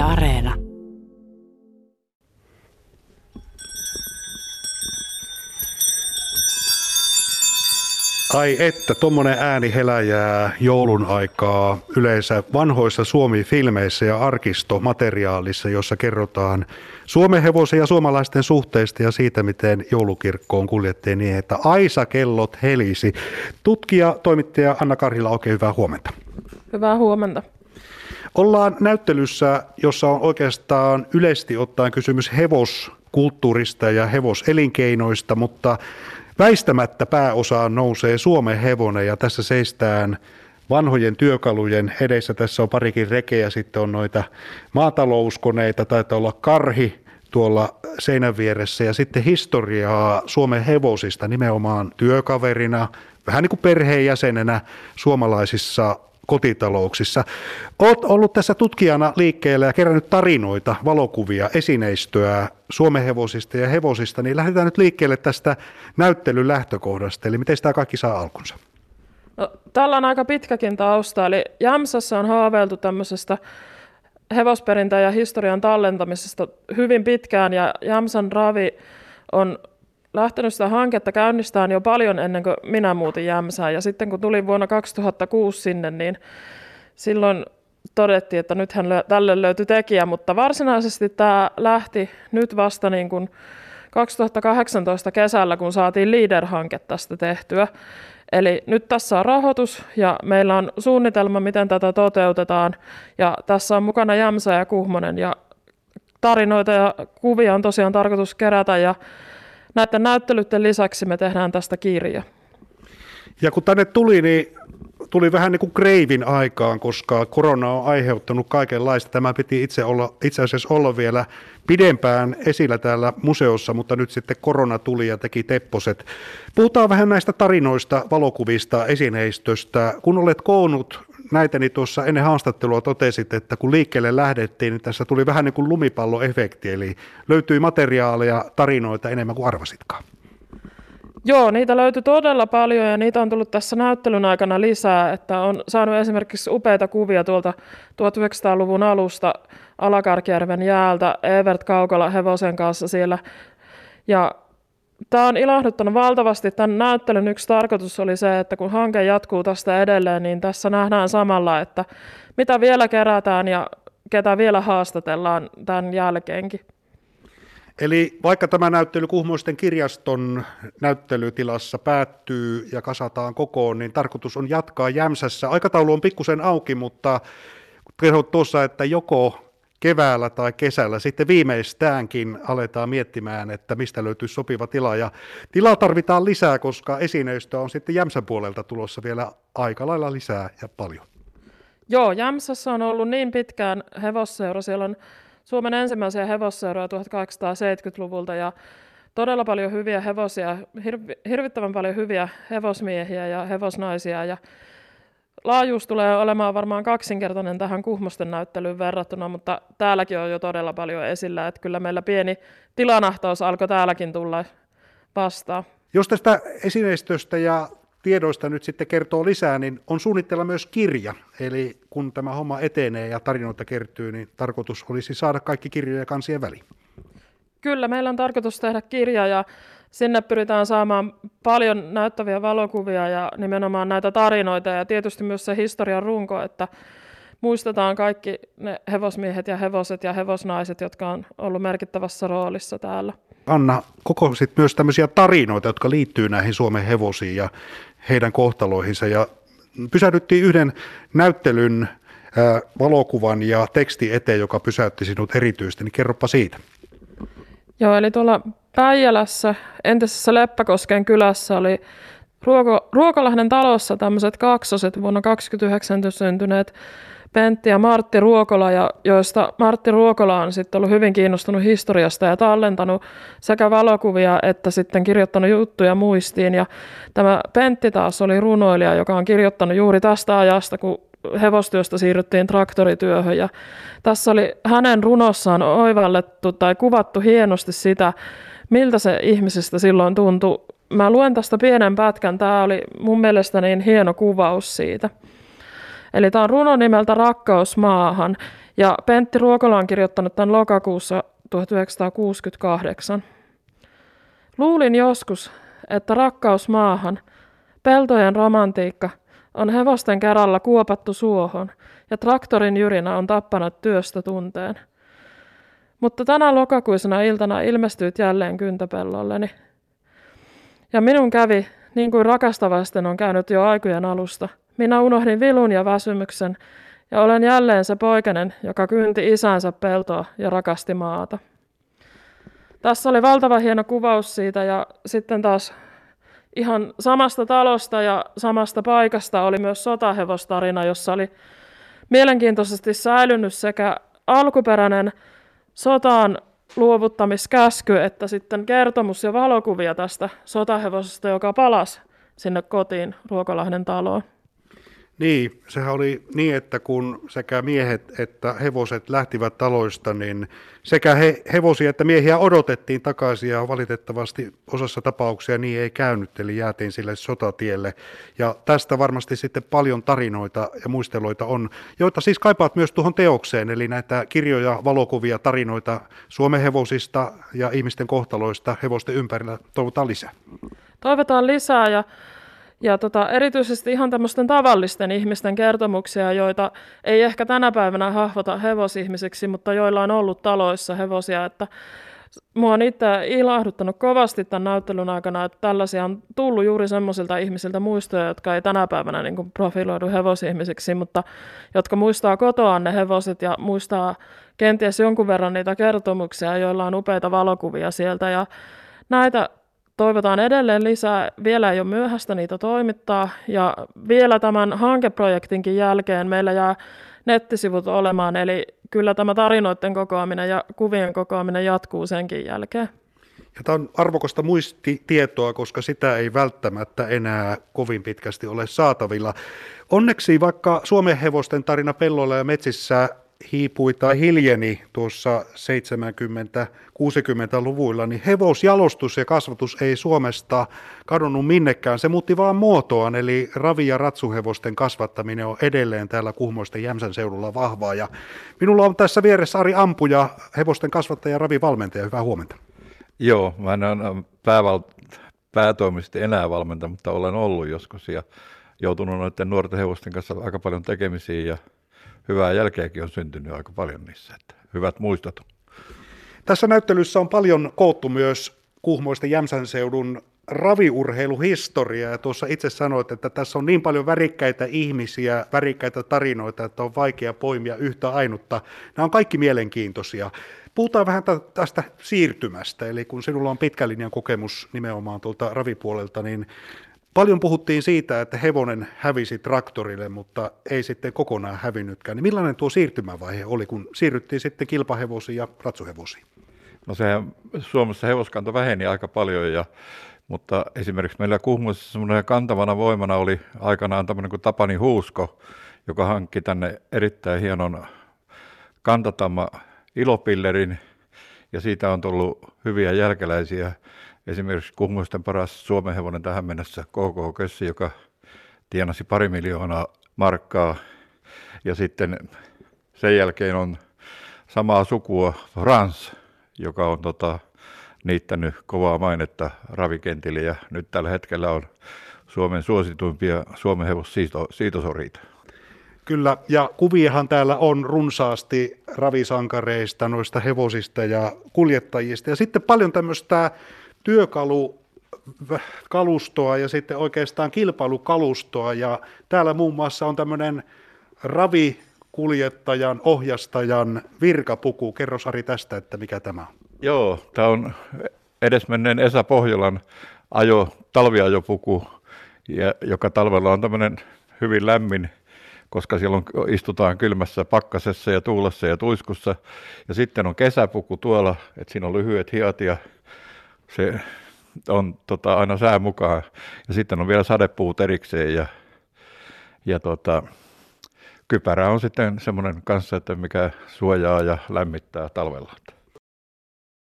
Yle Areena. Ai että, tuommoinen ääni heläjää joulun aikaa yleensä vanhoissa Suomi-filmeissä ja arkistomateriaalissa, jossa kerrotaan Suomen hevosen ja suomalaisten suhteista ja siitä, miten joulukirkkoon kuljettiin niin, että Aisa kellot helisi. Tutkija, toimittaja Anna Karhila, oikein hyvää huomenta. Hyvää huomenta. Ollaan näyttelyssä, jossa on oikeastaan yleisesti ottaen kysymys hevoskulttuurista ja hevoselinkeinoista, mutta väistämättä pääosaan nousee Suomen hevonen ja tässä seistään vanhojen työkalujen edessä. Tässä on parikin rekeä, sitten on noita maatalouskoneita, taitaa olla karhi tuolla seinän vieressä ja sitten historiaa Suomen hevosista nimenomaan työkaverina, vähän niin kuin perheenjäsenenä suomalaisissa kotitalouksissa. Olet ollut tässä tutkijana liikkeellä ja kerännyt tarinoita, valokuvia, esineistöä Suomen hevosista ja hevosista, niin lähdetään nyt liikkeelle tästä näyttelyn lähtökohdasta, eli miten tämä kaikki saa alkunsa? No, tällä on aika pitkäkin tausta, eli Jämsässä on haaveiltu tämmöisestä hevosperintään ja historian tallentamisesta hyvin pitkään, ja Jämsän Ravi on lähtenyt sitä hanketta käynnistään jo paljon ennen kuin minä muutin Jämsään. Ja sitten kun tulin vuonna 2006 sinne, niin silloin todettiin, että nythän tälle löytyi tekijä, mutta varsinaisesti tämä lähti nyt vasta niin kuin 2018 kesällä, kun saatiin Leader-hanke tästä tehtyä. Eli nyt tässä on rahoitus ja meillä on suunnitelma, miten tätä toteutetaan. Ja tässä on mukana Jämsä ja Kuhmonen ja tarinoita ja kuvia on tosiaan tarkoitus kerätä ja näiden näyttelyiden lisäksi me tehdään tästä kirja. Ja kun tänne tuli, niin tuli vähän niin kuin kreivin aikaan, koska korona on aiheuttanut kaikenlaista. Tämä piti itse, olla, itse asiassa olla vielä pidempään esillä täällä museossa, mutta nyt sitten korona tuli ja teki tepposet. Puhutaan vähän näistä tarinoista, valokuvista, esineistöstä. Kun olet koonnut näitä, niin tuossa ennen haastattelua totesit, että kun liikkeelle lähdettiin, niin tässä tuli vähän niin kuin lumipalloefekti, eli löytyi materiaalia, tarinoita enemmän kuin arvasitkaan. Joo, niitä löytyi todella paljon ja niitä on tullut tässä näyttelyn aikana lisää, että on saanut esimerkiksi upeita kuvia tuolta 1900-luvun alusta Alakarkjärven jäältä Evert Kaukola hevosen kanssa siellä. Ja Tämä on ilahduttanut valtavasti. Tämän näyttelyn yksi tarkoitus oli se, että kun hanke jatkuu tästä edelleen, niin tässä nähdään samalla, että mitä vielä kerätään ja ketä vielä haastatellaan tämän jälkeenkin. Eli vaikka tämä näyttely Kuhmoisten kirjaston näyttelytilassa päättyy ja kasataan kokoon, niin tarkoitus on jatkaa Jämsässä. Aikataulu on pikkusen auki, mutta kerrot tuossa, että joko keväällä tai kesällä sitten viimeistäänkin aletaan miettimään, että mistä löytyy sopiva tila. Ja tilaa tarvitaan lisää, koska esineistöä on sitten Jämsän puolelta tulossa vielä aika lailla lisää ja paljon. Joo, Jämsässä on ollut niin pitkään hevosseura. Siellä on Suomen ensimmäisiä hevosseuroja 1870-luvulta ja todella paljon hyviä hevosia, hirvittävän paljon hyviä hevosmiehiä ja hevosnaisia. Ja laajuus tulee olemaan varmaan kaksinkertainen tähän Kuhmosten näyttelyyn verrattuna, mutta täälläkin on jo todella paljon esillä, että kyllä meillä pieni tilanahtaus alkoi täälläkin tulla vastaan. Jos tästä esineistöstä ja tiedoista nyt sitten kertoo lisää, niin on suunnitella myös kirja. Eli kun tämä homma etenee ja tarinoita kertyy, niin tarkoitus olisi saada kaikki kirjoja kansien väliin. Kyllä, meillä on tarkoitus tehdä kirja ja sinne pyritään saamaan paljon näyttäviä valokuvia ja nimenomaan näitä tarinoita ja tietysti myös se historian runko, että muistetaan kaikki ne hevosmiehet ja hevoset ja hevosnaiset, jotka on ollut merkittävässä roolissa täällä. Anna, kokoisit myös tämmöisiä tarinoita, jotka liittyy näihin Suomen hevosiin ja heidän kohtaloihinsa ja pysähdyttiin yhden näyttelyn valokuvan ja teksti eteen, joka pysäytti sinut erityisesti, niin kerropa siitä. Joo, eli tuolla Päijälässä, entisessä Leppäkosken kylässä oli Ruoko, Ruokolahden talossa tämmöiset kaksoset vuonna 29 syntyneet Pentti ja Martti Ruokola, ja joista Martti Ruokola on sitten ollut hyvin kiinnostunut historiasta ja tallentanut sekä valokuvia että sitten kirjoittanut juttuja muistiin. Ja tämä Pentti taas oli runoilija, joka on kirjoittanut juuri tästä ajasta, kun hevostyöstä siirryttiin traktorityöhön. Ja tässä oli hänen runossaan oivallettu tai kuvattu hienosti sitä, miltä se ihmisestä silloin tuntui. Mä luen tästä pienen pätkän. Tämä oli mun mielestä niin hieno kuvaus siitä. Eli tämä on runo nimeltä Rakkaus maahan, ja Pentti Ruokola on kirjoittanut tämän lokakuussa 1968. Luulin joskus, että rakkaus maahan, peltojen romantiikka, on hevosten kerralla kuopattu suohon, ja traktorin jyrinä on tappanut työstä tunteen. Mutta tänä lokakuisena iltana ilmestyit jälleen kyntäpellolleni. Ja minun kävi, niin kuin rakastavasten on käynyt jo aikojen alusta. Minä unohdin vilun ja väsymyksen, ja olen jälleen se poikanen, joka kynti isänsä peltoa ja rakasti maata. Tässä oli valtava hieno kuvaus siitä ja sitten taas ihan samasta talosta ja samasta paikasta oli myös sotahevostarina, jossa oli mielenkiintoisesti säilynyt sekä alkuperäinen sotaan luovuttamiskäsky, että sitten kertomus ja valokuvia tästä sotahevosesta, joka palasi sinne kotiin Ruokolahden taloon. Niin, sehän oli niin, että kun sekä miehet että hevoset lähtivät taloista, niin sekä he, hevosia että miehiä odotettiin takaisin ja valitettavasti osassa tapauksia niin ei käynyt, eli jäätiin sille sotatielle. Ja tästä varmasti sitten paljon tarinoita ja muisteloita on, joita siis kaipaat myös tuohon teokseen, eli näitä kirjoja, valokuvia, tarinoita Suomen hevosista ja ihmisten kohtaloista hevosten ympärillä toivotaan lisää. Toivotaan lisää ja ja tota, erityisesti ihan tämmöisten tavallisten ihmisten kertomuksia, joita ei ehkä tänä päivänä hahvota hevosihmisiksi, mutta joilla on ollut taloissa hevosia, että Mua on itse ilahduttanut kovasti tämän näyttelyn aikana, että tällaisia on tullut juuri semmoisilta ihmisiltä muistoja, jotka ei tänä päivänä niin profiloidu hevosihmisiksi, mutta jotka muistaa kotoaan ne hevoset ja muistaa kenties jonkun verran niitä kertomuksia, joilla on upeita valokuvia sieltä. Ja näitä toivotaan edelleen lisää. Vielä ei ole myöhäistä niitä toimittaa. Ja vielä tämän hankeprojektinkin jälkeen meillä jää nettisivut olemaan, eli kyllä tämä tarinoiden kokoaminen ja kuvien kokoaminen jatkuu senkin jälkeen. Ja tämä on arvokasta muistitietoa, koska sitä ei välttämättä enää kovin pitkästi ole saatavilla. Onneksi vaikka Suomen hevosten tarina pelloilla ja metsissä hiipui tai hiljeni tuossa 70-60-luvuilla, niin hevosjalostus ja kasvatus ei Suomesta kadonnut minnekään. Se muutti vaan muotoaan, eli ravi- ja ratsuhevosten kasvattaminen on edelleen täällä Kuhmoisten Jämsän seudulla vahvaa. Ja minulla on tässä vieressä Ari Ampuja, hevosten kasvattaja ja ravivalmentaja. Hyvää huomenta. Joo, mä en ole pääval- päätoimisesti enää valmenta, mutta olen ollut joskus ja joutunut noiden nuorten hevosten kanssa aika paljon tekemisiin ja hyvää jälkeäkin on syntynyt aika paljon niissä. Että hyvät muistot. Tässä näyttelyssä on paljon koottu myös Kuhmoisten Jämsän seudun raviurheiluhistoria ja tuossa itse sanoit, että tässä on niin paljon värikkäitä ihmisiä, värikkäitä tarinoita, että on vaikea poimia yhtä ainutta. Nämä on kaikki mielenkiintoisia. Puhutaan vähän tästä siirtymästä, eli kun sinulla on pitkän linjan kokemus nimenomaan tuolta ravipuolelta, niin Paljon puhuttiin siitä, että hevonen hävisi traktorille, mutta ei sitten kokonaan hävinnytkään. Niin millainen tuo siirtymävaihe oli, kun siirryttiin sitten kilpahevosiin ja ratsuhevosiin? No se Suomessa hevoskanto väheni aika paljon, ja, mutta esimerkiksi meillä Kuhmoissa semmoinen kantavana voimana oli aikanaan tämmöinen kuin Tapani Huusko, joka hankki tänne erittäin hienon kantatamma ilopillerin, ja siitä on tullut hyviä jälkeläisiä esimerkiksi Kuhmoisten paras Suomen hevonen tähän mennessä KK Kössi, joka tienasi pari miljoonaa markkaa. Ja sitten sen jälkeen on samaa sukua Frans, joka on tota, niittänyt kovaa mainetta ravikentille ja nyt tällä hetkellä on Suomen suosituimpia Suomen hevossiitosoriita. Kyllä, ja kuviahan täällä on runsaasti ravisankareista, noista hevosista ja kuljettajista. Ja sitten paljon tämmöistä työkalu kalustoa ja sitten oikeastaan kilpailukalustoa ja täällä muun muassa on tämmöinen ravikuljettajan, ohjastajan virkapuku. Kerro Sari tästä, että mikä tämä on. Joo, tämä on edesmenneen Esa Pohjolan ajo, talviajopuku, ja, joka talvella on tämmöinen hyvin lämmin, koska silloin istutaan kylmässä pakkasessa ja tuulessa ja tuiskussa. Ja sitten on kesäpuku tuolla, että siinä on lyhyet hiat ja se on tota, aina sään mukaan. Ja sitten on vielä sadepuut erikseen ja, ja tota, kypärä on sitten semmoinen kanssa, että mikä suojaa ja lämmittää talvella.